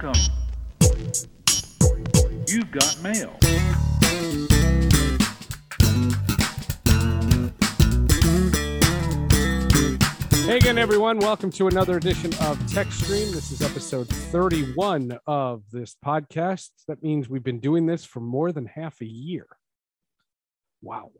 Welcome. You've got mail. Hey again, everyone. Welcome to another edition of Tech Stream. This is episode 31 of this podcast. That means we've been doing this for more than half a year. Wow.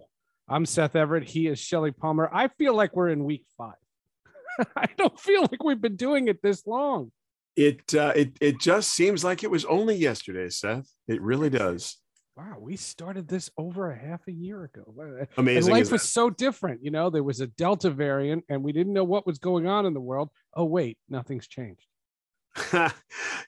I'm Seth Everett. He is Shelly Palmer. I feel like we're in week five. I don't feel like we've been doing it this long. It uh, it it just seems like it was only yesterday, Seth. It really does. Wow, we started this over a half a year ago. Amazing. And life was so different. You know, there was a Delta variant and we didn't know what was going on in the world. Oh, wait, nothing's changed.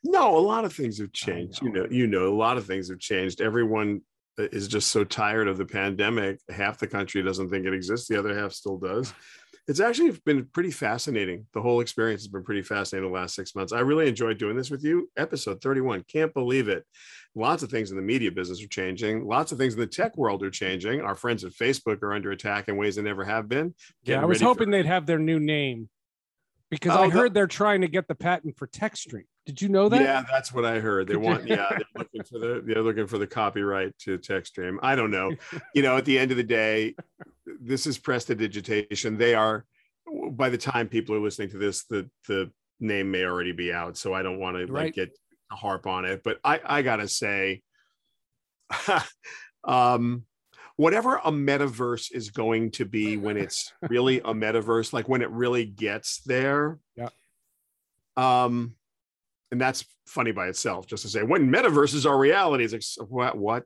no, a lot of things have changed. You know. know, you know, a lot of things have changed. Everyone uh, is just so tired of the pandemic. Half the country doesn't think it exists. The other half still does. It's actually been pretty fascinating. The whole experience has been pretty fascinating the last six months. I really enjoyed doing this with you. Episode 31. Can't believe it. Lots of things in the media business are changing. Lots of things in the tech world are changing. Our friends at Facebook are under attack in ways they never have been. Yeah, I was ready for- hoping they'd have their new name because Oh, I heard they're trying to get the patent for TechStream. Did you know that? Yeah, that's what I heard. They want, yeah, they're looking for the they're looking for the copyright to TechStream. I don't know. You know, at the end of the day, this is prestidigitation. They are by the time people are listening to this, the the name may already be out. So I don't want to Right. like get a harp on it. But I I gotta say, um whatever a metaverse is going to be when it's really a metaverse, like when it really gets there. Yeah. Um, and that's funny by itself, just to say when metaverses are reality, it's like what what?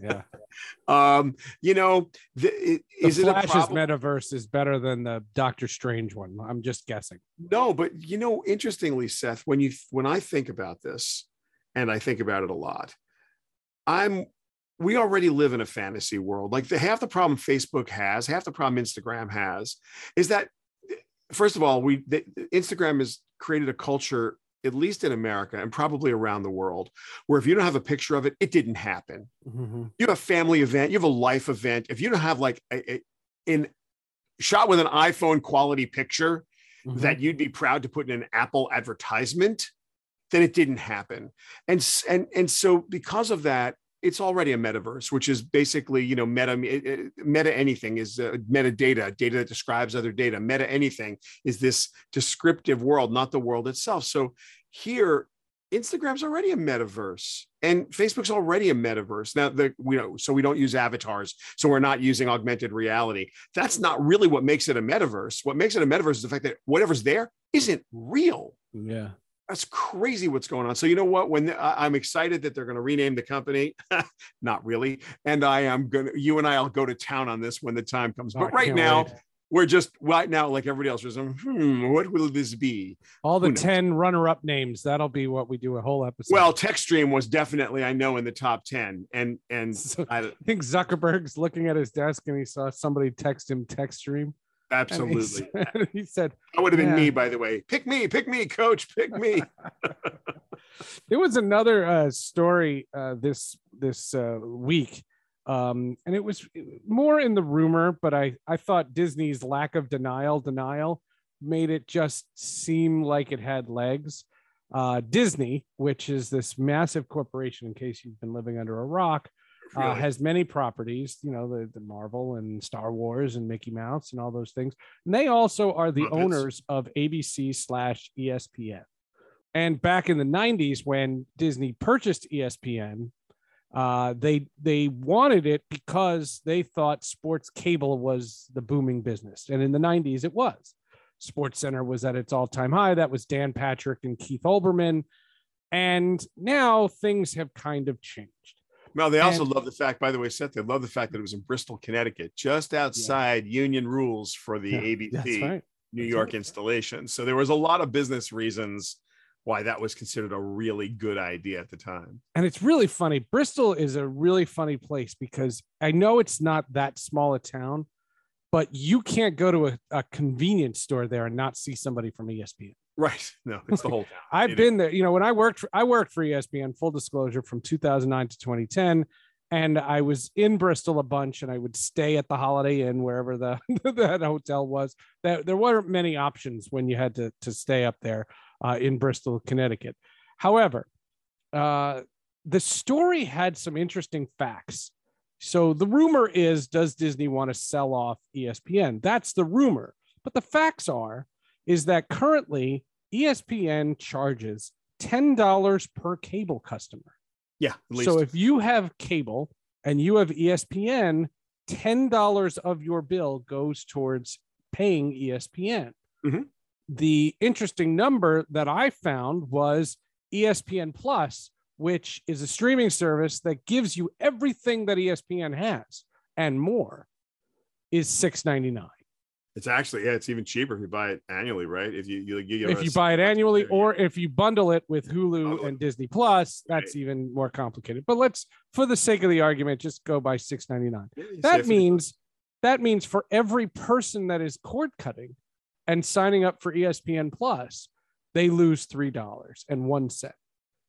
Yeah. um, you know, the, it, The is it a Flash's problem? metaverse is better than the Doctor Strange one. I'm just guessing. No, but you know, interestingly, Seth, when you when I think about this, and I think about it a lot, I'm we already live in a fantasy world. Like the half the problem Facebook has, half the problem Instagram has, is that first of all, we the, Instagram has created a culture, at least in America and probably around the world, where if you don't have a picture of it, it didn't happen. you have a family event, you have a life event. If you don't have like a, a in shot with an iPhone quality picture Mhm. that you'd be proud to put in an Apple advertisement, then it didn't happen. And and and so because of that, it's already a metaverse, which is basically you know meta it- it- meta anything is uh, metadata, data that describes other data. Meta anything is this descriptive world, not the world itself. So here Instagram's already a metaverse and Facebook's already a metaverse. Now the we know so we don't use avatars, so we're not using augmented reality. That's not really what makes it a metaverse. What makes it a metaverse is the fact that whatever's there isn't real. Yeah. That's crazy what's going on. So you know what? When I- I'm excited that they're going to rename the company, not really, and I am going to. You and I'll go to town on this when the time comes. Oh, But I right now, wait. We're just right now like everybody else. We're just, hmm, what will this be? all the 10 runner-up names. That'll be what we do a whole episode. Well, TechStream was definitely, I know, in the top 10. And and So- I, I think Zuckerberg's looking at his desk and he saw somebody text him TechStream. and he absolutely. said- He said, That would have been Yeah. me, by the way. Pick me, pick me, coach, pick me. there was another uh, story uh, this this uh, week, um, and it was more in the rumor, but I I thought Disney's lack of denial denial made it just seem like it had legs. Uh, Disney, which is this massive corporation, in case you've been living under a rock, uh, Really. has many properties. You know, the, the Marvel and Star Wars and Mickey Mouse and all those things. And they also are the Muppets. owners of ABC slash ESPN. And back in the 90s, when Disney purchased ESPN, uh, they they wanted it because they thought sports cable was the booming business. And in the 90s, it was. Sports Center was at its all-time high. That was Dan Patrick and Keith Olbermann. And now things have kind of changed. Well, they also And- love the fact, by the way, Seth, they love the fact that it was in Bristol, Connecticut, just outside union rules for the Yeah, ABC right. New That's York right. installation. So there was a lot of business reasons why that was considered a really good idea at the time. and it's really funny. Bristol is a really funny place because I know it's not that small a town, but you can't go to a, a convenience store there and not see somebody from ESPN. Right. No, it's the whole town. I've It been there. You know, when I worked, for, I worked for ESPN. Full disclosure, from 2009 to 2010, and I was in Bristol a bunch, and I would stay at the Holiday Inn wherever the that hotel was. That there weren't many options when you had to to stay up there uh, in Bristol, Connecticut. However, uh, the story had some interesting facts. So the rumor is, does Disney want to sell off ESPN? That's the rumor. But the facts are, is that currently ESPN charges $10 per cable customer. Yeah. So if you have cable and you have ESPN, $10 of your bill goes towards paying ESPN. Mm-hmm. The interesting number that I found was ESPN Plus, which is a streaming service that gives you everything that ESPN has and more, is $6.99. It's actually yeah, it's even cheaper if you buy it annually, right? If you you, you if you buy it annually, or if you bundle it with Hulu oh, and Disney Plus, that's right. even more complicated. But let's, for the sake of the argument, just go by six ninety nine. Yeah, that means that means for every person that is cord cutting and signing up for ESPN Plus, they lose three dollars and one cent.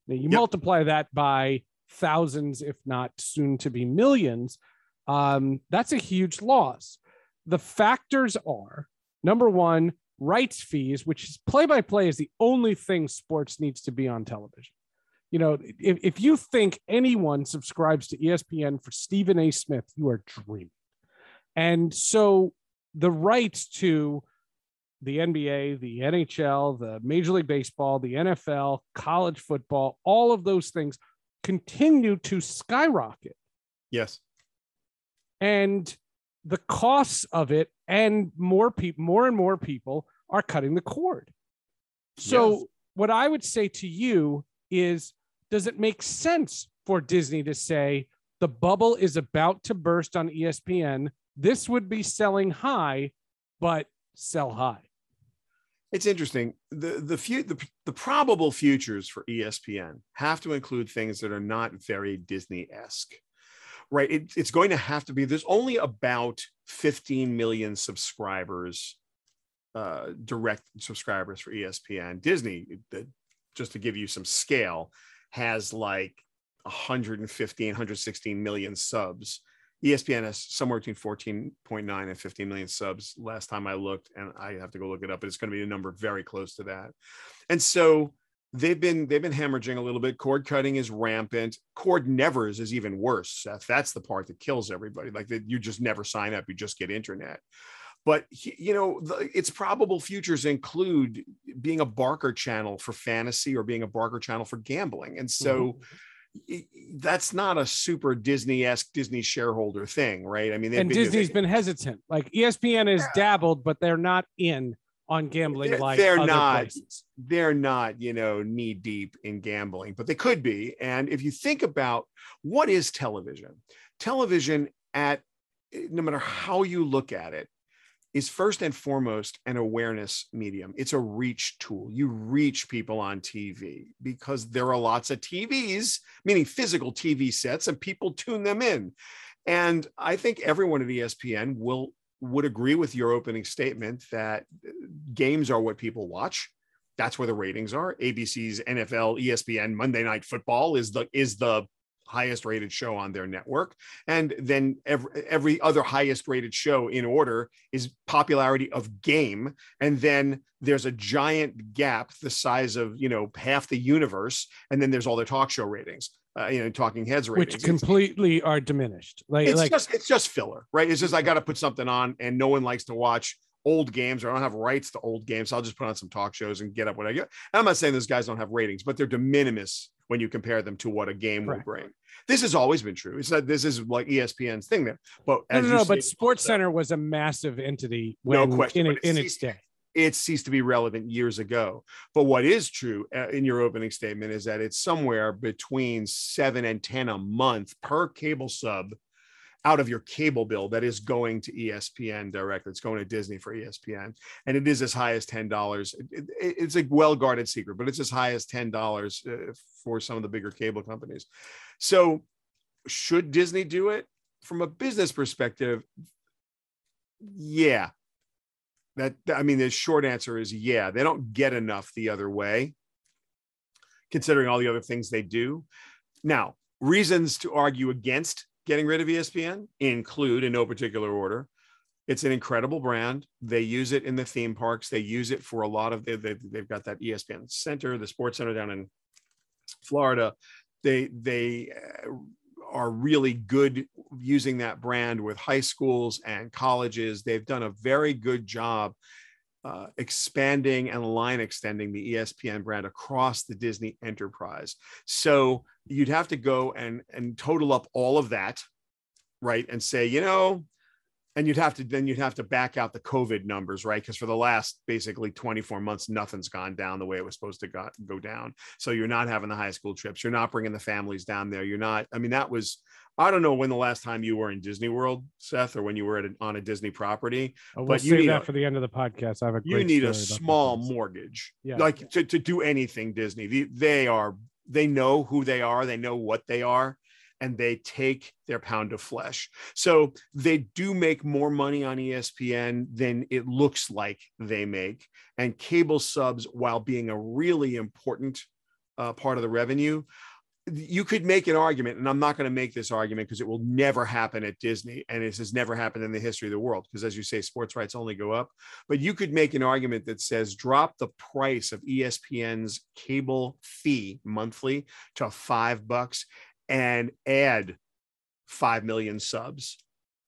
Now you yep. multiply that by thousands, if not soon to be millions. Um, that's a huge loss the factors are number one, rights fees, which is play by play is the only thing sports needs to be on television. You know, if, if you think anyone subscribes to ESPN for Stephen A. Smith, you are dreaming. And so the rights to the NBA, the NHL, the Major League Baseball, the NFL, college football, all of those things continue to skyrocket. Yes. And the costs of it and more people more and more people are cutting the cord so yes. what i would say to you is does it make sense for disney to say the bubble is about to burst on espn this would be selling high but sell high it's interesting the the few the, the probable futures for espn have to include things that are not very disney-esque right? It, it's going to have to be, there's only about 15 million subscribers, uh, direct subscribers for ESPN. Disney, just to give you some scale, has like 115, 116 million subs. ESPN has somewhere between 14.9 and 15 million subs last time I looked, and I have to go look it up, but it's going to be a number very close to that. And so they've been they've been hemorrhaging a little bit. Cord cutting is rampant. Cord nevers is even worse. Seth. That's the part that kills everybody. Like that, you just never sign up. You just get internet. But you know, the, its probable futures include being a Barker channel for fantasy or being a Barker channel for gambling. And so. Mm-hmm that's not a super Disney-esque Disney shareholder thing, right? I mean, and been, Disney's they, been hesitant. Like ESPN has yeah. dabbled, but they're not in on gambling they're, like they're not places. they're not you know knee deep in gambling but they could be and if you think about what is television television at eh, no matter how you look at it is first and foremost an awareness medium it's a reach tool you reach people on tv because there are lots of tvs meaning physical tv sets and people tune them in and I think everyone at ESPN will would agree with your opening statement that uh, games are what people watch. That's where the ratings are. ABC's NFL, ESPN, Monday Night Football is the is the highest rated show on their network. And then every, every other highest rated show in order is popularity of game. And then there's a giant gap the size of, you know, half the universe. And then there's all their talk show ratings uh, you know, talking heads ratings, which completely are diminished. Like, it's like, just it's just filler, right? It's just I got to put something on, and no one likes to watch old games, or I don't have rights to old games. So I'll just put on some talk shows and get up what I get. And I'm not saying those guys don't have ratings, but they're de minimis when you compare them to what a game will bring. This has always been true. It's that this is like ESPN's thing there. But no, no, no. But Sports Center was a massive entity when, no question, in, in its day it ceased to be relevant years ago. But what is true uh, in your opening statement is that it's somewhere between seven and 10 a month per cable sub out of your cable bill that is going to ESPN directly. It's going to Disney for ESPN. And it is as high as $10. It, it, it's a well guarded secret, but it's as high as $10 uh, for some of the bigger cable companies. So, should Disney do it? From a business perspective, yeah, that I mean, the short answer is yeah. They don't get enough the other way, considering all the other things they do. Now, reasons to argue against getting rid of ESPN include, in no particular order, it's an incredible brand. They use it in the theme parks. They use it for a lot of. They, have got that ESPN Center, the Sports Center down in Florida, they they uh, are really good using that brand with high schools and colleges. They've done a very good job uh, expanding and line extending the ESPN brand across the Disney enterprise. So you'd have to go and and total up all of that, right, and say, you know, and you'd have to then you'd have to back out the COVID numbers, right? Because for the last basically 24 months, nothing's gone down the way it was supposed to go, go down. So you're not having the high school trips, you're not bringing the families down there. You're not. I mean, that was I don't know when the last time you were in Disney World, Seth, or when you were at a, on a Disney property. Oh, we'll but you need that a- for the end of the podcast. I have a you need a small mortgage Yeah. like to, to do anything disney The- they are they know who they are they know what they are and they take their pound of flesh so they do make more money on espn than it looks like they make and cable subs while being a really important uh, part of the revenue you could make an argument, and I'm not going to make this argument because it will never happen at Disney, and this has never happened in the history of the world. Because as you say, sports rights only go up. But you could make an argument that says drop the price of ESPN's cable fee monthly to five bucks and add five million subs.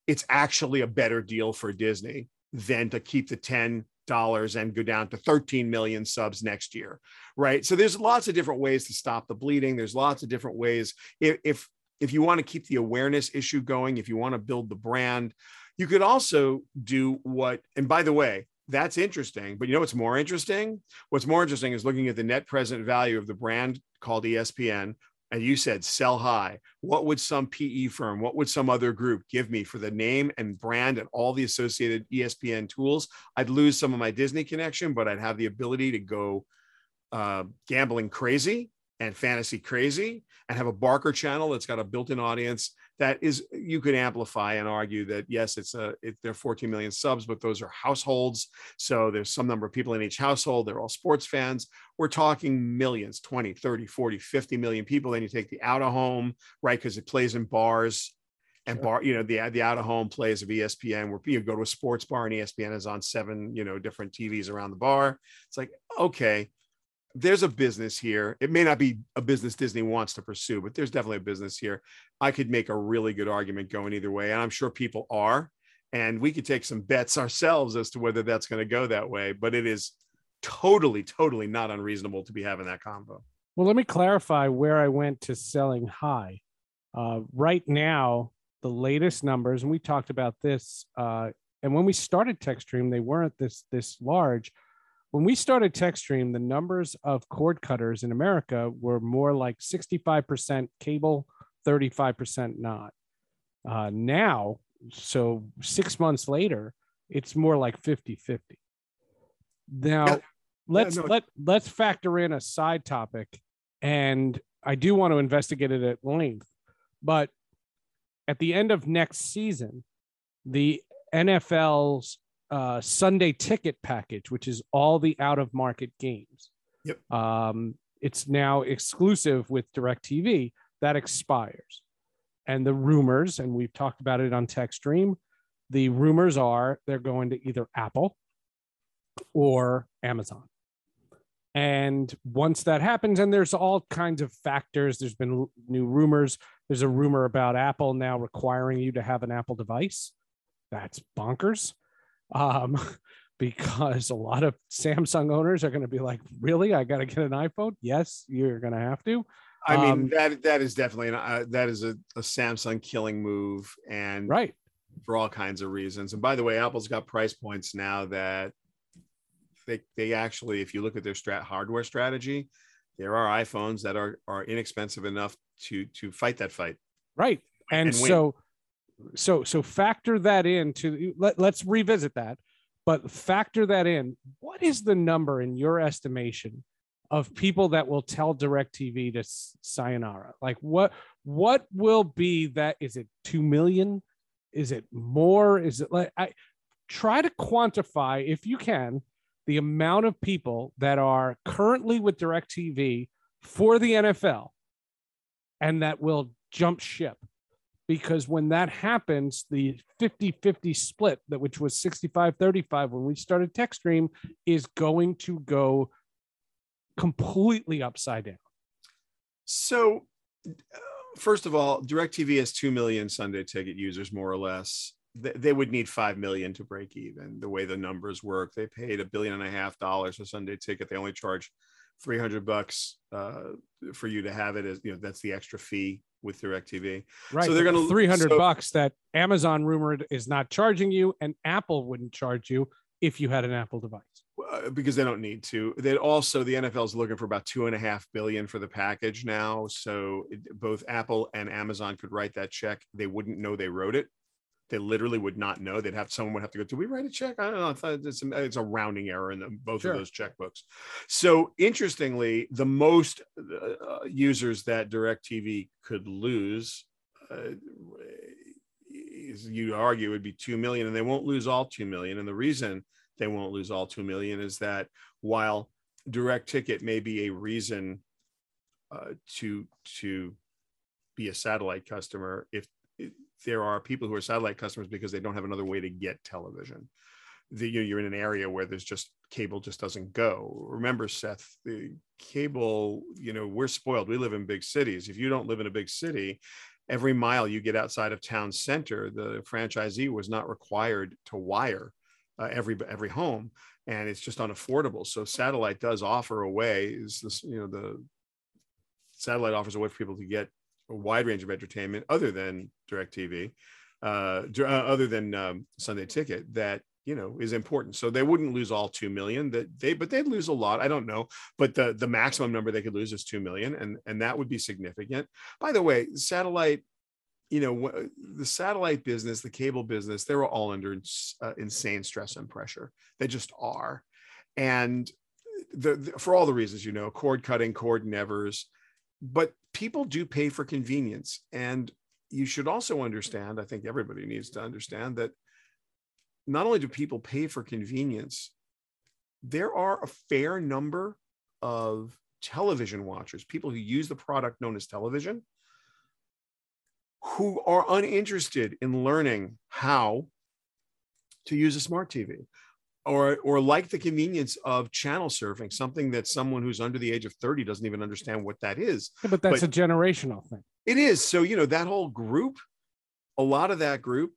It's actually a better deal for Disney than to keep the ten dollars and go down to 13 million subs next year right? So there's lots of different ways to stop the bleeding. There's lots of different ways. If if, if you want to keep the awareness issue going if you want to build the brand you could also do what and by the way that's interesting but you know what's more interesting? What's more interesting is looking at the net present value of the brand called espn and you said sell high. What would some pe firm what would some other group give me for the name and brand and all the associated espn tools? I'd lose some of my disney connection but i'd have the ability to go uh, gambling crazy and fantasy crazy and have a barker channel that's got a built-in audience that is you could amplify and argue that yes it's a it, they're 14 million subs but those are households. So there's some number of people in each household. They're all sports fans. We're talking millions 20 30 40 50 million people. Then you take the out of home right because it plays in bars and Sure. bar you know the the out of home plays of espn where you go to a sports bar and espn is on seven you know different tvs around the bar. It's like okay there's a business here. It may not be a business Disney wants to pursue, but there's definitely a business here. I could make a really good argument going either way, and I'm sure people are. And we could take some bets ourselves as to whether that's going to go that way. But it is totally, totally not unreasonable to be having that combo. Well, let me clarify where I went to selling high. Uh, right now, the latest numbers, and we talked about this, uh, and when we started TechStream, they weren't this this large. When we started TechStream, the numbers of cord cutters in America were more like 65% cable, 35% not. Uh, now, so six months later, it's more like 50 50. Now, Yeah. let's no, let let's factor in a side topic and I do want to investigate it at length. But at the end of next season, the NFL's uh, Sunday ticket package, which is all the out of market games, Yep. um, it's now exclusive with DirecTV. That expires, and the rumors, and we've talked about it on TechStream. The rumors are they're going to either Apple or Amazon. And once that happens, and there's all kinds of factors, there's been new rumors. There's a rumor about Apple now requiring you to have an Apple device. That's bonkers. Um, because a lot of Samsung owners are going to be like, really? I got to get an iPhone? Yes, you're going to have to. I mean, Um, that that is definitely an, uh, that is a, a Samsung killing move, and Right. for all kinds of reasons. And by the way, Apple's got price points now that they they actually, if you look at their strat hardware strategy, there are iPhones that are are inexpensive enough to to fight that fight. Right. And, and so so so factor that into let, let's revisit that, but factor that in. What is the number in your estimation of people that will tell DirecTV to s- sayonara? Like what what will be that is it 2 million? Is it more? Is it like I try to quantify if you can the amount of people that are currently with DirecTV for the NFL and that will jump ship because when that happens the 50-50 split that which was 65-35 when we started TechStream is going to go completely upside down So, uh, first of all, DirecTV has 2 million Sunday ticket users, more or less. They, they would need 5 million to break even the way the numbers work. They paid a billion and a half dollars for Sunday ticket. They only charge 300 bucks uh, for you to have it as, you know, that's the extra fee with DirecTV. Right. So they're going to 300 so, bucks that Amazon rumored is not charging you and Apple wouldn't charge you if you had an Apple device. Uh, because they don't need to. They also the NFL is looking for about two and a half billion for the package now. So it, both Apple and Amazon could write that check. They wouldn't know they wrote it. They literally would not know. They'd have someone would have to go. Do we write a check? I don't know. I thought it's a, it's a rounding error in the, both sure. of those checkbooks. So interestingly, the most uh, users that Directv could lose. Uh, you argue would be 2 million and they won't lose all 2 million and the reason they won't lose all 2 million is that while direct ticket may be a reason uh, to to be a satellite customer if, there are people who are satellite customers because they don't have another way to get television the, you you're in an area where there's just cable just doesn't go remember seth the cable you know we're spoiled we live in big cities if you don't live in a big city every mile you get outside of town center the franchisee was not required to wire uh, every every home, and it's just unaffordable. So satellite does offer a way. Is this you know the satellite offers a way for people to get a wide range of entertainment other than Directv, uh, uh, other than um, Sunday Ticket that you know is important. So they wouldn't lose all two million. That they but they'd lose a lot. I don't know, but the the maximum number they could lose is two million, and and that would be significant. By the way, satellite you know the satellite business the cable business they're all under uh, insane stress and pressure they just are and the, the, for all the reasons you know cord cutting cord nevers but people do pay for convenience. And you should also mm-hmm. understand i think everybody needs to understand that not only do people pay for convenience there are a fair number of television watchers people who use the product known as television who are uninterested in learning how to use a smart TV or or like the convenience of channel surfing, something that someone who's under the age of 30 doesn't even understand what that is. Yeah, but that's but a generational thing. It is. So, you know, that whole group, a lot of that group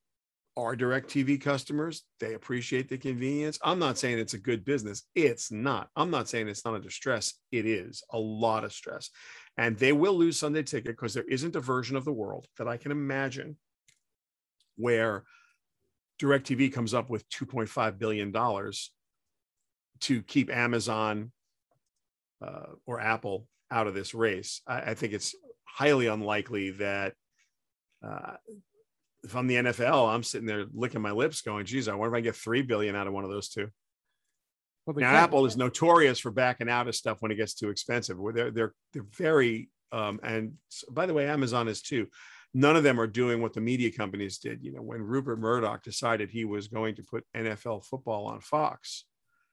are DirecTV customers. They appreciate the convenience. I'm not saying it's a good business. It's not. I'm not saying it's not a distress. It is a lot of stress and they will lose Sunday ticket because there isn't a version of the world that I can imagine where DirecTV comes up with $2.5 billion to keep Amazon uh, or Apple out of this race. I, I think it's highly unlikely that uh, if I'm the NFL, I'm sitting there licking my lips going, geez, I wonder if I get 3 billion out of one of those two. Well, now, Apple is notorious for backing out of stuff when it gets too expensive. They're they're they're very um, and by the way, Amazon is too. None of them are doing what the media companies did. You know, when Rupert Murdoch decided he was going to put NFL football on Fox,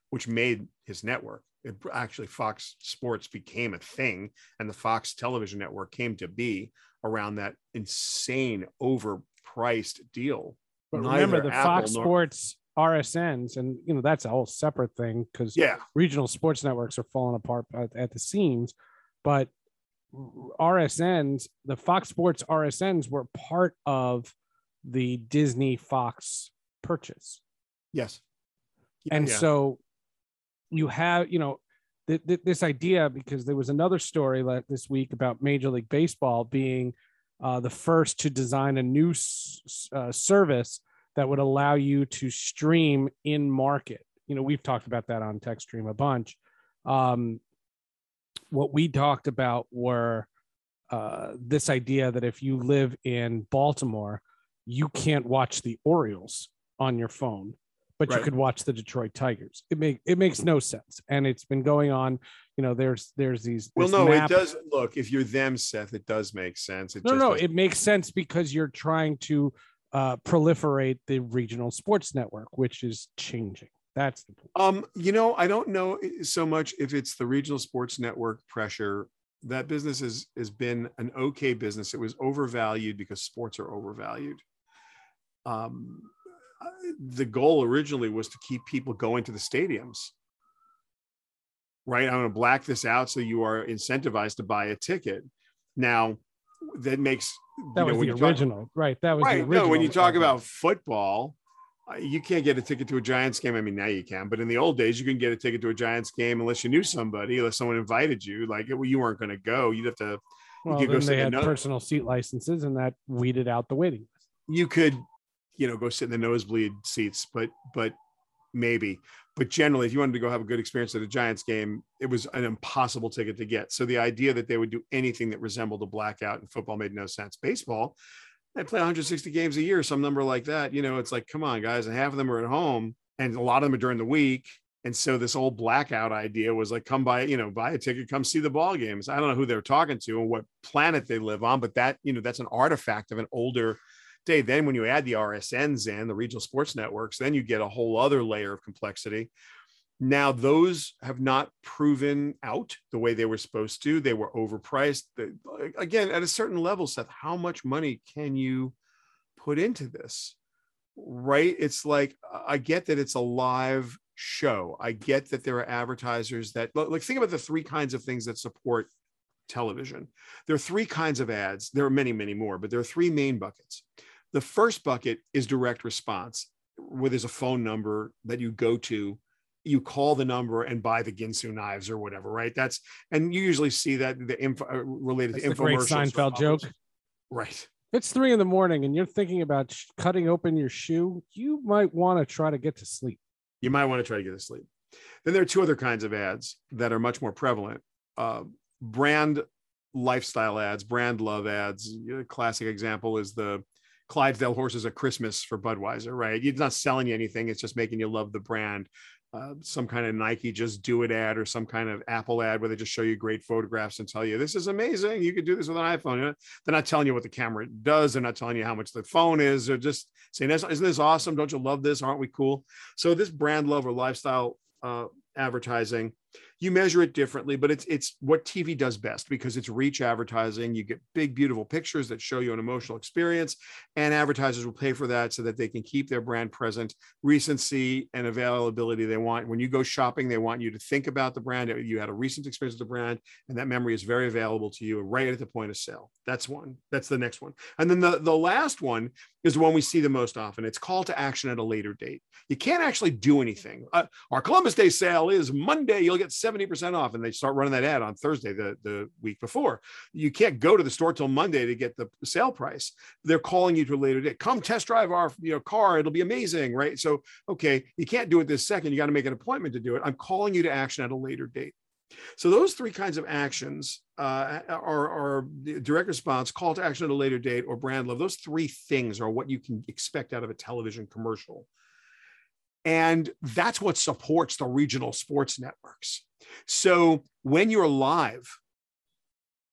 which made his network. It, actually, Fox Sports became a thing, and the Fox Television Network came to be around that insane overpriced deal. But Neither remember, the Apple Fox nor- Sports RSNs, and you know that's a whole separate thing because yeah, regional sports networks are falling apart at, at, the seams. But RSNs, the Fox Sports RSNs, were part of the Disney Fox purchase. Yes, yeah, and yeah. so you have you know th- th- this idea because there was another story like this week about Major League Baseball being uh, the first to design a new s- uh, service that would allow you to stream in market. You know, we've talked about that on TechStream a bunch. Um, what we talked about were uh, this idea that if you live in Baltimore, you can't watch the Orioles on your phone, but right. you could watch the Detroit Tigers. It make it makes no sense, and it's been going on. You know, there's there's these. Well, no, map. it does. Look, if you're them, Seth, it does make sense. It no, no, doesn't... it makes sense because you're trying to uh, proliferate the regional sports network, which is changing. That's the point. Um, you know, I don't know so much if it's the regional sports network pressure. That business has has been an okay business. It was overvalued because sports are overvalued. Um, the goal originally was to keep people going to the stadiums. Right, I'm going to black this out so you are incentivized to buy a ticket Now, that makes that you was know, the talk- original, right? That was the original. No, when you talk about football, Uh, you can't get a ticket to a Giants game. I mean, now you can, but in the old days, you couldn't get a ticket to a Giants game unless you knew somebody, unless someone invited you. Like well, you weren't going to go. You'd have to. well, could then sit they had another- personal seat licenses, and that weeded out the waiting list. You could, you know, go sit in the nosebleed seats, but but maybe. But generally, if you wanted to go have a good experience at a Giants game, it was an impossible ticket to get. So the idea that they would do anything that resembled a blackout in football made no sense. Baseball, they play 160 games a year, some number like that. You know, it's like, come on, guys, and half of them are at home, and a lot of them are during the week. And so this old blackout idea was like, come buy, you know, buy a ticket, come see the ball games. I don't know who they're talking to and what planet they live on, but that, you know, that's an artifact of an older day. Then when you add the RSNs in, the regional sports networks, then you get a whole other layer of complexity. Now those have not proven out the way they were supposed to. They were overpriced. Again, at a certain level, Seth, how much money can you put into this? Right? It's like I get that it's a live show. I get that there are advertisers that like think about the three kinds of things that support television. There are three kinds of ads. There are many, many more, but there are three main buckets. The first bucket is direct response, where there's a phone number that you go to, you call the number and buy the Ginsu knives or whatever, right? That's and you usually see that the info uh, related That's to great infomercials. for Seinfeld joke. right? It's three in the morning and you're thinking about sh- cutting open your shoe, you might want to try to get to sleep. You might want to try to get to sleep. Then there are two other kinds of ads that are much more prevalent. Uh, brand lifestyle ads, brand love ads. A classic example is the Clydesdale horses at Christmas for Budweiser, right? It's not selling you anything; it's just making you love the brand. Uh, some kind of Nike just do it ad or some kind of Apple ad where they just show you great photographs and tell you this is amazing. You could do this with an iPhone. They're not telling you what the camera does. They're not telling you how much the phone is. They're just saying, "Isn't this awesome? Don't you love this? Aren't we cool?" So this brand love or lifestyle uh, advertising, you measure it differently, but it's it's what TV does best because it's reach advertising. You get big, beautiful pictures that show you an emotional experience, and advertisers will pay for that so that they can keep their brand present, recency and availability they want. When you go shopping, they want you to think about the brand. You had a recent experience with the brand, and that memory is very available to you right at the point of sale. That's one. That's the next one. And then the, the last one is the one we see the most often. It's call to action at a later date. You can't actually do anything. Uh, our Columbus Day sale is Monday. You'll get 70% off. And they start running that ad on Thursday, the, the week before. You can't go to the store till Monday to get the sale price. They're calling you to a later date. Come test drive our you know, car. It'll be amazing. Right. So, okay, you can't do it this second. You got to make an appointment to do it. I'm calling you to action at a later date. So those three kinds of actions uh, are, are direct response, call to action at a later date, or brand love. Those three things are what you can expect out of a television commercial. And that's what supports the regional sports networks. So when you're live,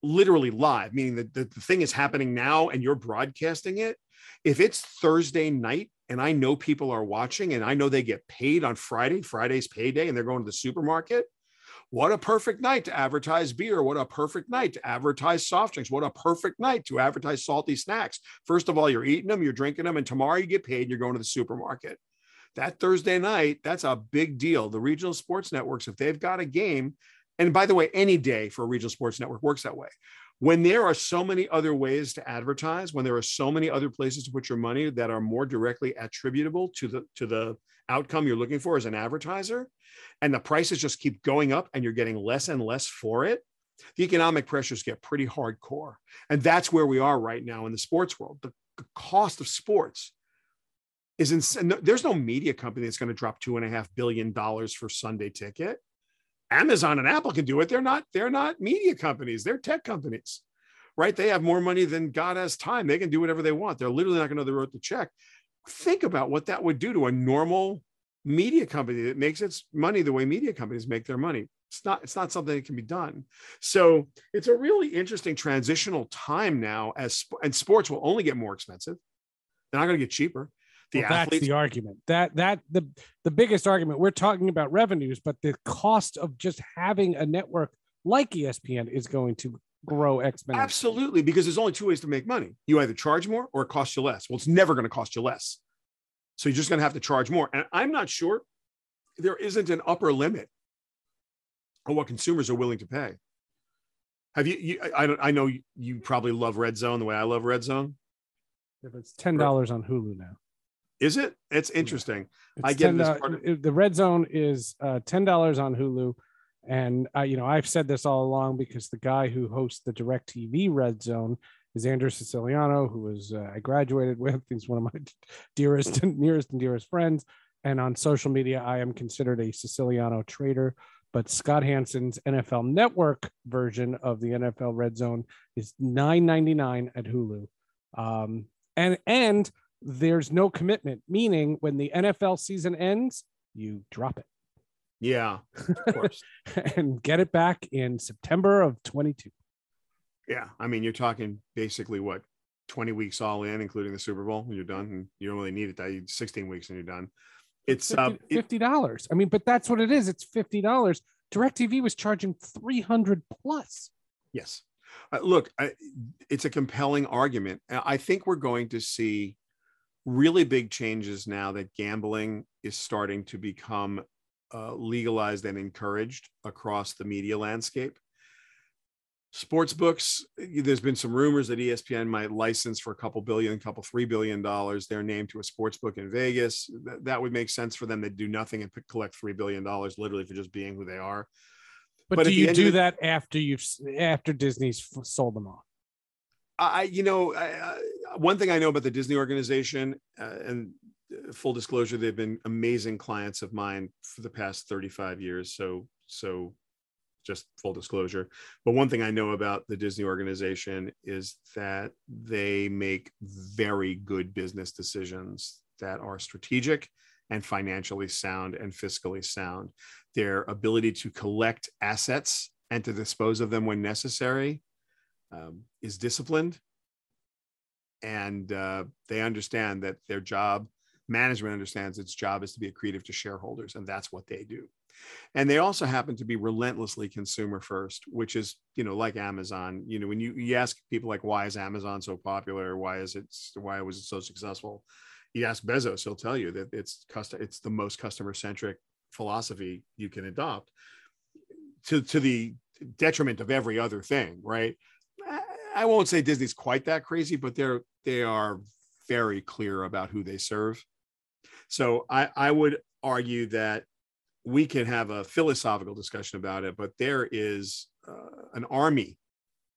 literally live, meaning that the, the thing is happening now and you're broadcasting it, if it's Thursday night and I know people are watching and I know they get paid on Friday, Friday's payday, and they're going to the supermarket, what a perfect night to advertise beer. What a perfect night to advertise soft drinks. What a perfect night to advertise salty snacks. First of all, you're eating them, you're drinking them, and tomorrow you get paid, you're going to the supermarket. That Thursday night, that's a big deal. The regional sports networks, if they've got a game, and by the way, any day for a regional sports network works that way. When there are so many other ways to advertise, when there are so many other places to put your money that are more directly attributable to the to the outcome you're looking for as an advertiser, and the prices just keep going up and you're getting less and less for it, the economic pressures get pretty hardcore. And that's where we are right now in the sports world. The, the cost of sports is insane. There's no media company that's going to drop two and a half billion dollars for Sunday ticket. Amazon and Apple can do it. They're not, they're not media companies, they're tech companies. Right? They have more money than God has time. They can do whatever they want. They're literally not going to know they wrote the check. Think about what that would do to a normal media company that makes its money the way media companies make their money. It's not, it's not something that can be done. So it's a really interesting transitional time now as and sports will only get more expensive. They're not going to get cheaper. The Well, that's the argument. That that the the biggest argument. We're talking about revenues, but the cost of just having a network like ESPN is going to grow exponentially. absolutely, because there's only two ways to make money. You either charge more or it costs you less. Well, it's never going to cost you less. So you're just going to have to charge more. And I'm not sure there isn't an upper limit on what consumers are willing to pay. Have you? you I don't. I know you, you probably love Red Zone the way I love Red Zone. If it's ten dollars on Hulu now. Is it? It's interesting. It's I get $10 part of- the red zone is uh, ten dollars on Hulu, and I, you know, I've said this all along because the guy who hosts the DirecTV Red Zone is Andrew Siciliano, who was uh, I graduated with. He's one of my dearest and nearest and dearest friends. And on social media, I am considered a Siciliano trader. But Scott Hanson's NFL Network version of the NFL Red Zone is nine ninety nine at Hulu, um, and and there's no commitment, meaning when the NFL season ends, you drop it Yeah, of course. and get it back in September of 22. yeah. I mean, you're talking basically what 20 weeks all in, including the Super Bowl. When you're done, and you don't really need it. That you 16 weeks and you're done. It's uh, it- $50. I mean, but that's what it is. It's $50. DirecTV was charging 300 plus. Yes. Uh, look, I, it's a compelling argument. I think we're going to see really big changes now that gambling is starting to become uh, legalized and encouraged across the media landscape. Sports books, there's been some rumors that ESPN might license for a couple billion, couple three billion dollars their name to a sports book in Vegas. That, that would make sense for them to do nothing and pick- collect three billion dollars literally for just being who they are. But, But do you do the- that after you've after Disney's sold them off? I, you know, I, one thing I know about the Disney organization, uh, and uh, full disclosure, they've been amazing clients of mine for the past 35 years. So, so just full disclosure. But one thing I know about the Disney organization is that they make very good business decisions that are strategic and financially sound and fiscally sound. Their ability to collect assets and to dispose of them when necessary um, is disciplined. And uh, they understand that their job management understands its job is to be accretive to shareholders and that's what they do. And they also happen to be relentlessly consumer first which is you know like amazon you know when you, you ask people like why is amazon so popular? Why is it why was it so successful? You ask bezos he'll tell you that it's custom it's the most customer centric philosophy you can adopt to to the detriment of every other thing right I- won't say Disney's quite that crazy, but they're they are very clear about who they serve. So I, I would argue that we can have a philosophical discussion about it, but there is uh, an army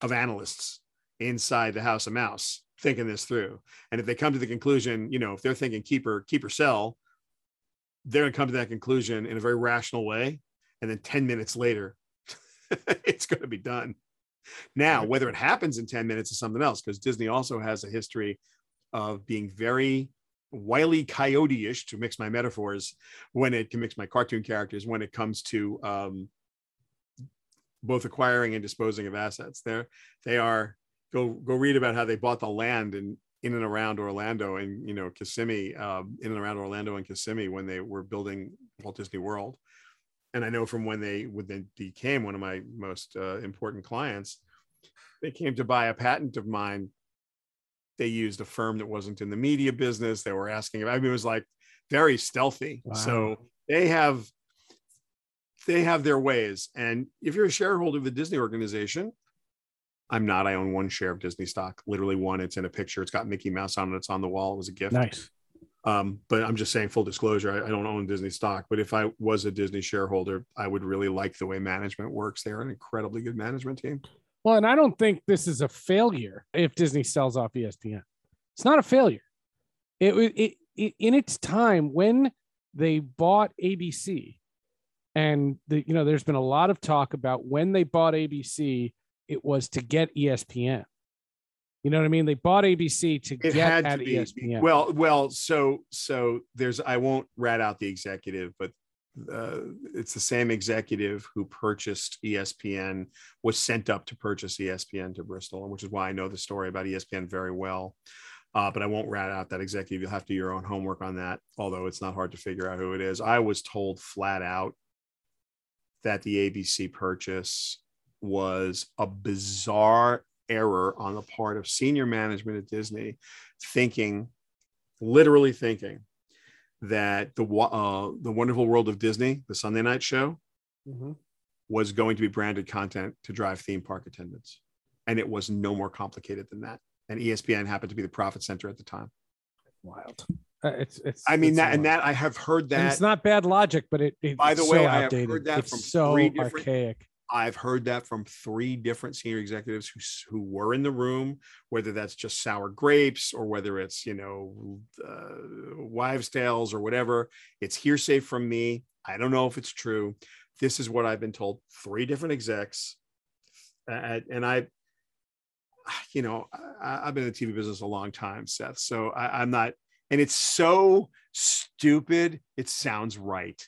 of analysts inside the House of Mouse thinking this through. And if they come to the conclusion, you know, if they're thinking keep or keep or sell, they're going to come to that conclusion in a very rational way. And then 10 minutes later, it's going to be done. Now, whether it happens in 10 minutes is something else, because Disney also has a history of being very wily coyote-ish to mix my metaphors when it can mix my cartoon characters when it comes to um, both acquiring and disposing of assets. They're they are go go read about how they bought the land in in and around Orlando and you know Kissimmee, um, in and around Orlando and Kissimmee when they were building Walt Disney World and I know from when they when they became one of my most uh, important clients, they came to buy a patent of mine. They used a firm that wasn't in the media business. They were asking. I mean, it was like very stealthy. Wow. So they have they have their ways. And if you're a shareholder of the Disney organization, I'm not. I own one share of Disney stock, literally one. It's in a picture. It's got Mickey Mouse on it. It's on the wall. It was a gift. Nice. Um, but I'm just saying, full disclosure, I, I don't own Disney stock. But if I was a Disney shareholder, I would really like the way management works. They're an incredibly good management team. Well, and I don't think this is a failure if Disney sells off ESPN. It's not a failure. It, it, it in its time when they bought ABC, and the, you know, there's been a lot of talk about when they bought ABC, it was to get ESPN. You know what I mean? They bought ABC to It get had at to be ESPN. well, well. So, so there's. I won't rat out the executive, but uh, it's the same executive who purchased ESPN was sent up to purchase ESPN to Bristol, which is why I know the story about ESPN very well. Uh, but I won't rat out that executive. You'll have to do your own homework on that. Although it's not hard to figure out who it is. I was told flat out that the ABC purchase was a bizarre error on the part of senior management at Disney, thinking, literally thinking, that the uh, the Wonderful World of Disney, the Sunday night show, Mhm. was going to be branded content to drive theme park attendance. And it was no more complicated than that. And ESPN happened to be the profit center at the time. Wild. Uh, it's it's. I mean it's that, wild. and that I have heard that. And it's not bad logic, but it. it By the it's way, so I have outdated. heard that it's from so three different- archaic. I've heard that from three different senior executives who who were in the room, whether that's just sour grapes or whether it's you know uh, wives' tales or whatever. It's hearsay from me. I don't know if it's true. This is what I've been told. Three different execs, uh, and I, you know, I, I've been in the TV business a long time, Seth. So I, I'm not, and it's so stupid. It sounds right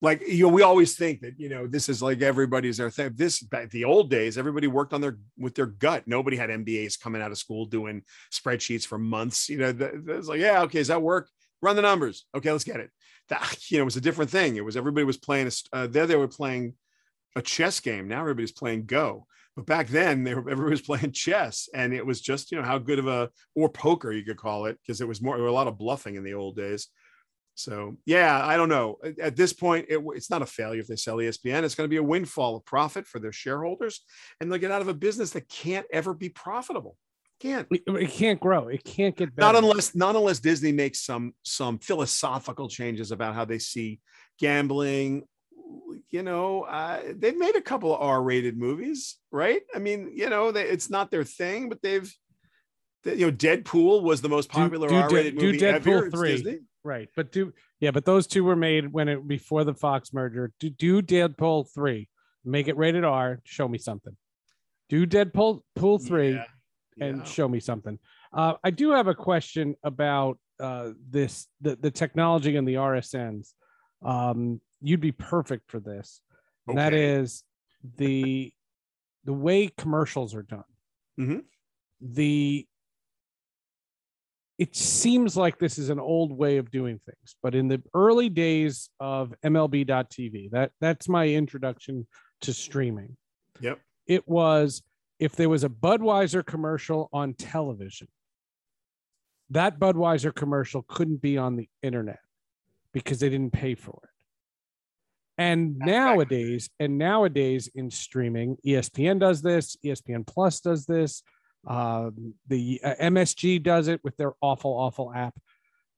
like you know we always think that you know this is like everybody's their thing. This back the old days everybody worked on their with their gut. Nobody had mbas coming out of school doing spreadsheets for months you know it's like yeah okay does that work? Run the numbers. Okay let's get it. That you know it was a different thing. It was everybody was playing a, uh, there they were playing a chess game. Now everybody's playing go. But back then they were everybody was playing chess and it was just you know how good of a or poker you could call it because it was more there were a lot of bluffing in the old days so yeah, I don't know. At- this point, it, it's not a failure if they sell ESPN. It's going to be a windfall of profit for their shareholders, and they'll get out of a business that can't ever be profitable. Can't. It, can't grow. It can't get better. Not unless not unless Disney makes some some philosophical changes about how they see gambling. You know, uh, they've made a couple of R-rated movies, right? I mean, you know, they, it's not their thing, but they've, they, you know, Deadpool was the most popular do De- R-rated do movie Deadpool ever. It's 3. Disney. Right, but do yeah, but those two were made when it before the Fox merger. Do do Deadpool three, make it rated R. Show me something. Do Deadpool Pool three. Yeah, and yeah. show me something. Uh, I do have a question about uh, this the, the technology and the RSNs. Um, you'd be perfect for this. And that is the the way commercials are done. Mhm. The it seems like this is an old way of doing things, but in the early days of MLB.TV, that that's my introduction to streaming Yep. it was if there was a Budweiser commercial on television, that Budweiser commercial couldn't be on the internet because they didn't pay for it. And nowadays, and nowadays in streaming, ESPN does this, ESPN Plus does this, um, the uh, MSG does it with their awful, awful app.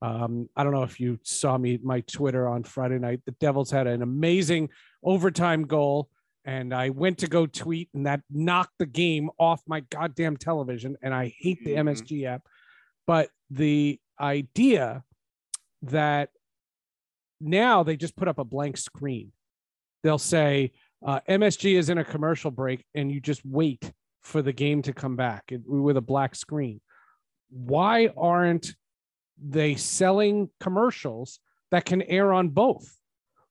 Um, I don't know if you saw me my Twitter on Friday night. The Devils had an amazing overtime goal and I went to go tweet, and that knocked the game off my goddamn television. And I hate the Mhm. MSG app, but the idea that now they just put up a blank screen. They'll say uh, MSG is in a commercial break, and you just wait for the game to come back with a black screen. Why aren't they selling commercials that can air on both?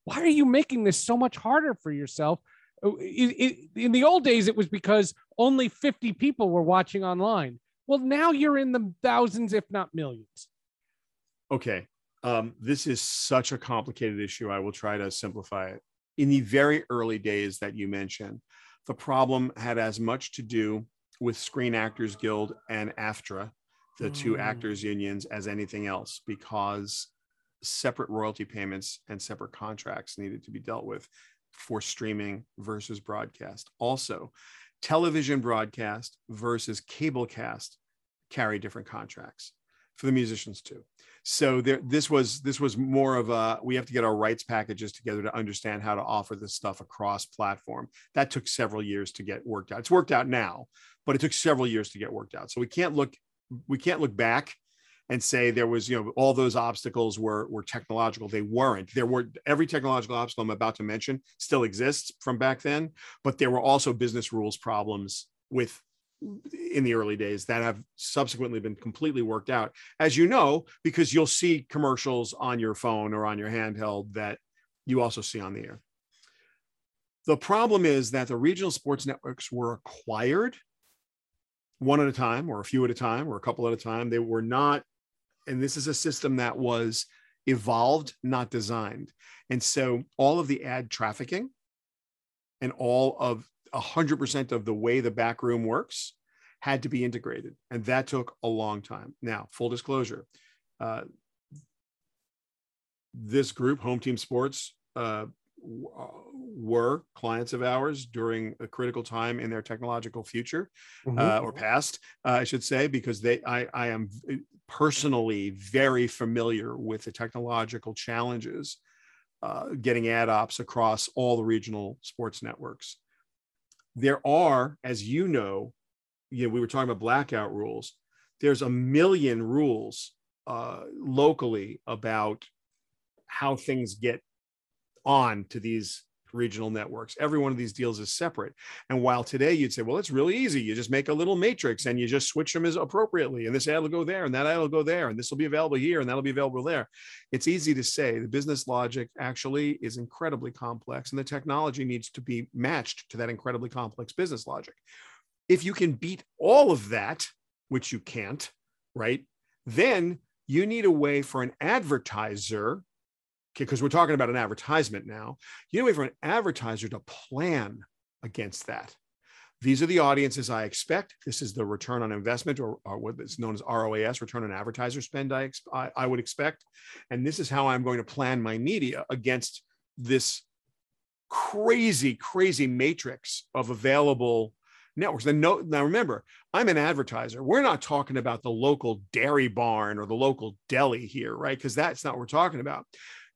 Why are you making this so much harder for yourself? It- in the old days, it was because only 50 people were watching online. Well, now you're in the thousands, if not millions. Okay. Um, this is such a complicated issue. I will try to simplify it. In the very early days that you mentioned, the problem had as much to do with Screen Actors Guild and AFTRA, the two Mm. actors unions, as anything else, because separate royalty payments and separate contracts needed to be dealt with for streaming versus broadcast. Also, television broadcast versus cable cast carry different contracts for the musicians too. So there this was this was more of a we have to get our rights packages together to understand how to offer this stuff across platform. That took several years to get worked out. It's worked out now but it took several years to get worked out. So we can't look we can't look back and say there was you know all those obstacles were were technological. They weren't. There were every technological obstacle i'm about to mention still exists from back then but there were also business rules problems with in the early days that have subsequently been completely worked out. As you know because you'll see commercials on your phone or on your handheld that you also see on the air. The problem is that the regional sports networks were acquired one at a time or a few at a time or a couple at a time. They were not and this is a system that was evolved not designed. And so all of the ad trafficking and all of 100% of the way the back room works had to be integrated and that took a long time now full disclosure uh, this group home team sports uh, w- were clients of ours during a critical time in their technological future Mhm. uh, or past, uh, I should say, because they I, I am personally very familiar with the technological challenges uh, getting ad ops across all the regional sports networks. There are, as you know, you know, we were talking about blackout rules. There's a million rules uh, locally about how things get on to these regional networks. Every one of these deals is separate. And while today you'd say, well, it's really easy. You just make a little matrix and you just switch them as appropriately. And this ad will go there and that ad will go there. And this will be available here and that'll be available there. It's easy to say the business logic actually is incredibly complex and the technology needs to be matched to that incredibly complex business logic. If you can beat all of that, which you can't, right? Then you need a way for an advertiser because we're talking about an advertisement now, you know, for an advertiser to plan against that. These are the audiences I expect. This is the return on investment, or, or what is known as ROAS, return on advertiser spend. I, I, I would expect, and this is how I'm going to plan my media against this crazy, crazy matrix of available networks. And no, now remember, I'm an advertiser. We're not talking about the local dairy barn or the local deli here, right? Because that's not what we're talking about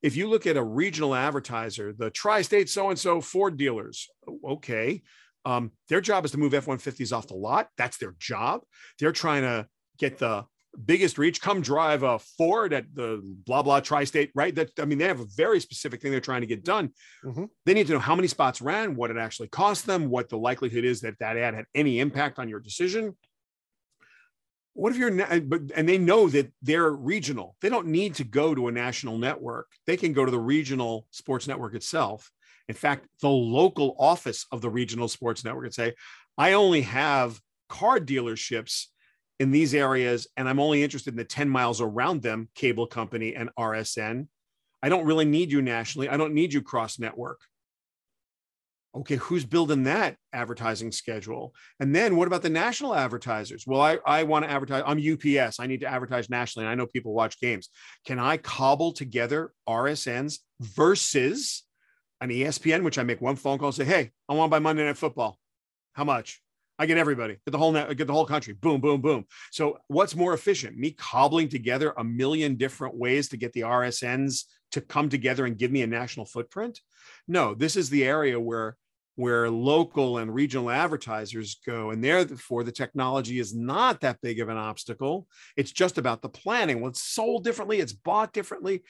if you look at a regional advertiser, the tri-state so-and-so Ford dealers, okay, um, their job is to move F-150s off the lot. That's their job. They're trying to get the biggest reach. Come drive a Ford at the blah blah tri-state, right? That I mean, they have a very specific thing they're trying to get done. Mhm. They need to know how many spots ran, what it actually cost them, what the likelihood is that that ad had any impact on your decision what if you're uh, but and they know that they're regional. They don't need to go to a national network. They can go to the regional sports network itself. In fact the local office of the regional sports network and say i only have car dealerships in these areas and i'm only interested in the 10 miles around them cable company and rsn i don't really need you nationally. I don't need you cross network okay who's building that advertising schedule and then what about the national advertisers well i, I want to advertise i'm ups i need to advertise nationally and i know people watch games can i cobble together rsns versus an espn which i make one phone call and say hey i want to buy monday night football how much I get everybody, get the whole net, get the whole country. Boom, boom, boom. So, what's more efficient? Me cobbling together a million different ways to get the RSNs to come together and give me a national footprint? No, this is the area where where local and regional advertisers go and therefore the technology is not that big of an obstacle. It's just about the planning. Well it's sold differently it's bought differently.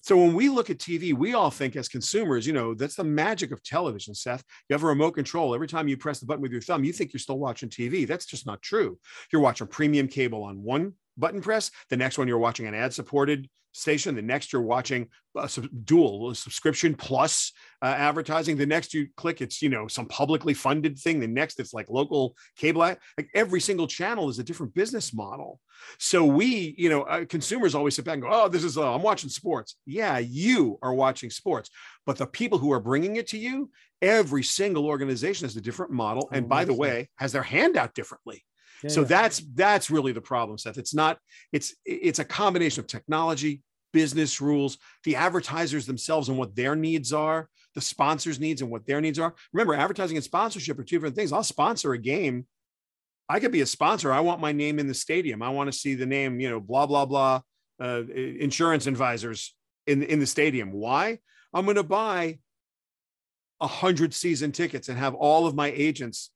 So when we look at tv we all think as consumers you know that's the magic of television seth. You have a remote control. Every time you press the button with your thumb you think you're still watching tv that's just not true. You're watching premium cable on one button press the next one you're watching an ad supported station. The next you're watching a sub- dual subscription plus uh, advertising. The next you click, it's you know some publicly funded thing. The next it's like local cable. ad. Like every single channel is a different business model. So we, you know, uh, consumers always sit back and go, "Oh, this is uh, I'm watching sports." Yeah, you are watching sports, but the people who are bringing it to you, every single organization has a different model, and by the way, has their hand out differently Yeah, so yeah. that's that's really the problem seth. It's not it's it's a combination of technology business rules the advertisers themselves and what their needs are the sponsors needs and what their needs are. Remember advertising and sponsorship are two different things. I'll sponsor a game. I could be a sponsor. I want my name in the stadium. I want to see the name you know blah blah blah uh, insurance advisors in in the stadium. Why? I'm going to buy a hundred season tickets and have all of my agents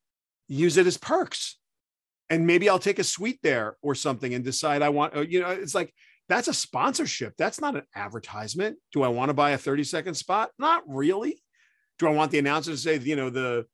use it as perks and maybe I'll take a suite there or something and decide I want, uh, you know, it's like that's a sponsorship. That's not an advertisement. Do I want to buy a 30 second spot? Not really. Do I want the announcer to say, you know, the,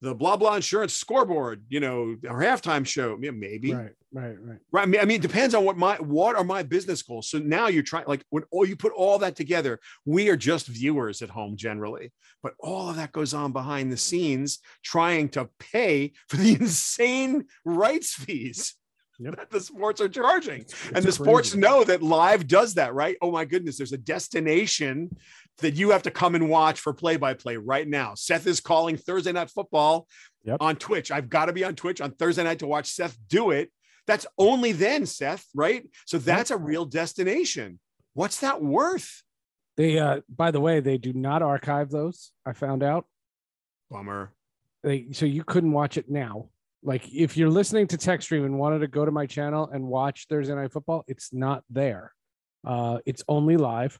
the blah, blah insurance scoreboard, you know, or halftime show? Yeah, Maybe. right, right, right. Right. I mean, I mean, it depends on what my what are my business goals. So now you're trying like when all you put all that together, we are just viewers at home generally, but all of that goes on behind the scenes, trying to pay for the insane rights fees Yep. that the sports are charging. It's- and the sports know that live does that, right? Oh my goodness, there's a destination that you have to come and watch for play by play right now. Seth is calling Thursday night football Yep. on Twitch. I've got to be on Twitch on Thursday night to watch Seth do it. That's only then, Seth, right? So that's a real destination. What's that worth? They, uh, by the way, they do not archive those. I found out. Bummer. They so you couldn't watch it now. Like if you're listening to TechStream and wanted to go to my channel and watch Thursday Night Football, it's not there. Uh, it's only live,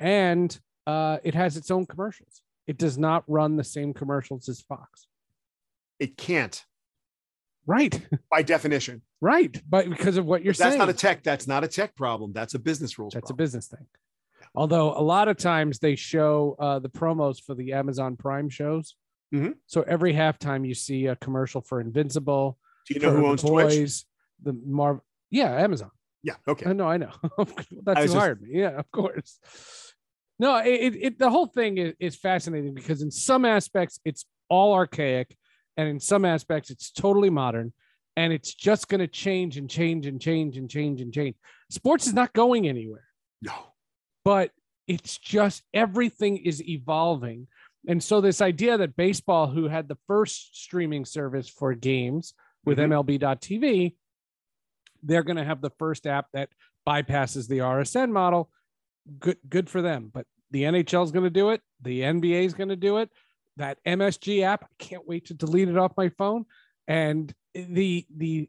and uh, it has its own commercials. It does not run the same commercials as Fox. It can't Right, by definition. right. But because of what you're that's saying, That's not a tech. That's not a tech problem. That's a business rules. That's a business thing. Although a lot of times they show uh, the promos for the Amazon Prime shows. Mhm. So every halftime you see a commercial for Invincible. Do you know who owns Twitch? The Marv. Yeah, Amazon. Yeah. Okay. I know. I know. That's who just- hired me. Yeah, of course. No, it, it, the whole thing is, is fascinating because in some aspects it's all archaic, and in some aspects it's totally modern, and it's just going to change and change and change and change and change. Sports is not going anywhere No. but it's just everything is evolving. And so this idea that baseball, who had the first streaming service for games with Mhm. MLB.TV, they're going to have the first app that bypasses the RSN model. Good, good for them. But the NHL is going to do it. The NBA is going to do it. That MSG app, I can't wait to delete it off my phone. And the the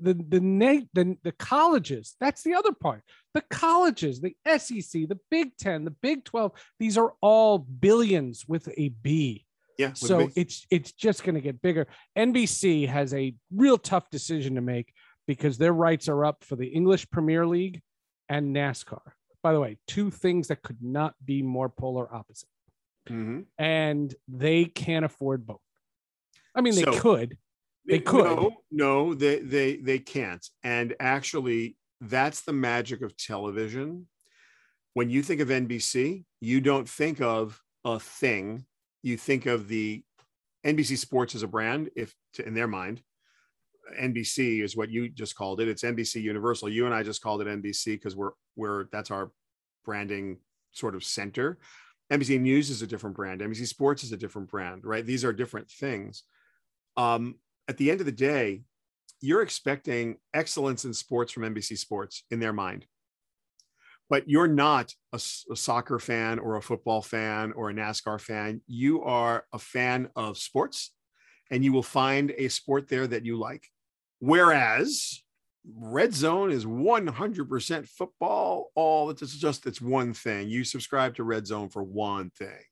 the the na- the, the colleges, that's the other part. The colleges, the SEC, the Big Ten, the Big Twelve, these are all billions with a B. Yeah. So it's it's just going to get bigger. NBC has a real tough decision to make because their rights are up for the English Premier League and NASCAR. By the way, two things that could not be more polar opposite, Mhm. and they can't afford both. I mean, they So- could. They could. No, no, they they they can't. And actually, that's the magic of television. When you think of NBC, you don't think of a thing. You think of the NBC Sports as a brand. If to, in their mind, NBC is what you just called it. It's NBC Universal. You and I just called it NBC because we're we're that's our branding sort of center. NBC News is a different brand. NBC Sports is a different brand, right? These are different things. Um, at the end of the day, you're expecting excellence in sports from NBC Sports in their mind. But you're not a soccer fan or a football fan or a NASCAR fan. You are a fan of sports and you will find a sport there that you like. Whereas Red Zone is 100% football. All it's just it's one thing. You subscribe to Red Zone for one thing.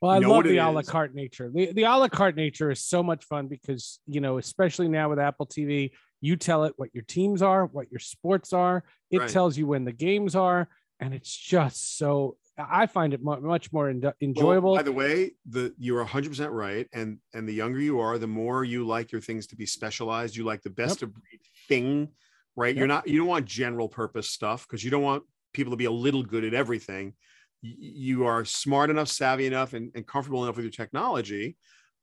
Well, I You know love the a la carte nature. The, the a la carte nature is so much fun because, you know, especially now with Apple TV, you tell it what your teams are, what your sports are. It Right. tells you when the games are. And it's just so, I find it much more en- Well, enjoyable. by the way, the you're 100% right, and and the younger you are, the more you like your things to be specialized. You like the best of breed thing, right? You're not you don't want general purpose stuff because you don't want people to be a little good at everything. You are smart enough, savvy enough, and, and comfortable enough with your technology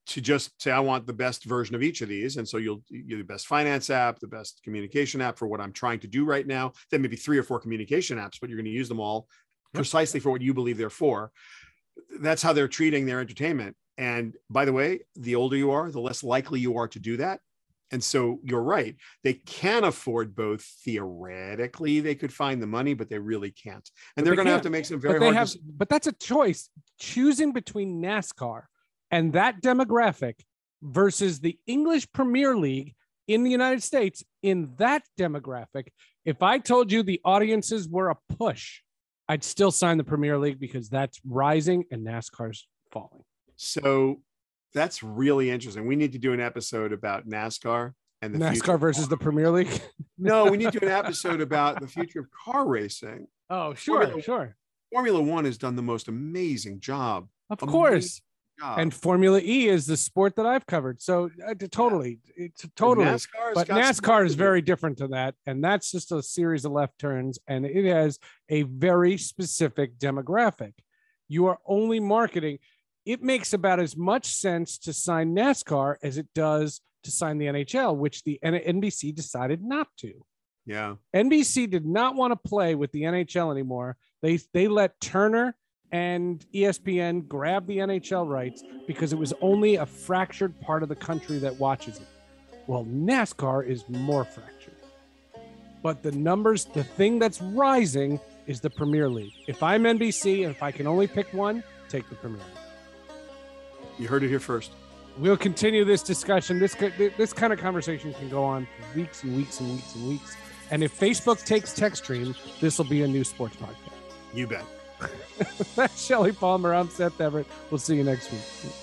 to just say, I want the best version of each of these. And so you'll you're the best finance app, the best communication app for what I'm trying to do right now. Then maybe three or four communication apps, but you're going to use them all Yep. Precisely for what you believe they're for. That's how they're treating their entertainment. And by the way, the older you are, the less likely you are to do that. And so you're right. They can afford both. Theoretically, they could find the money, but they really can't. And But they're they going to have to make some very but hard have, dec- but that's a choice. Choosing between NASCAR and that demographic versus the English Premier League in the United States in that demographic. If I told you the audiences were a push, I'd still sign the Premier League because that's rising and NASCAR's falling. So that's really interesting. We need to do an episode about NASCAR and the NASCAR versus the Premier League. No, we need to do an episode about the future of car racing. Oh, sure, Formula- sure. Formula One has done the most amazing job. Of Amazing course. Job. And Formula E is the sport that I've covered. So uh, totally, it's totally. NASCAR's but NASCAR is very different to that. And that's just a series of left turns. And it has a very specific demographic. You are only marketing. It makes about as much sense to sign NASCAR as it does to sign the NHL, which the N- NBC decided not to. Yeah. NBC did not want to play with the NHL anymore. They they let Turner and ESPN grabbed the NHL rights because it was only a fractured part of the country that watches it. Well, NASCAR is more fractured. But the numbers, the thing that's rising is the Premier League. If I'm NBC and if I can only pick one, take the Premier League. You heard it here first. We'll continue this discussion. This this kind of conversation can go on for weeks and weeks and weeks and weeks. And if Facebook takes TechStream, this will be a new sports podcast. You bet. That's Shelly Palmer. I'm Seth Everett. We'll see you next week.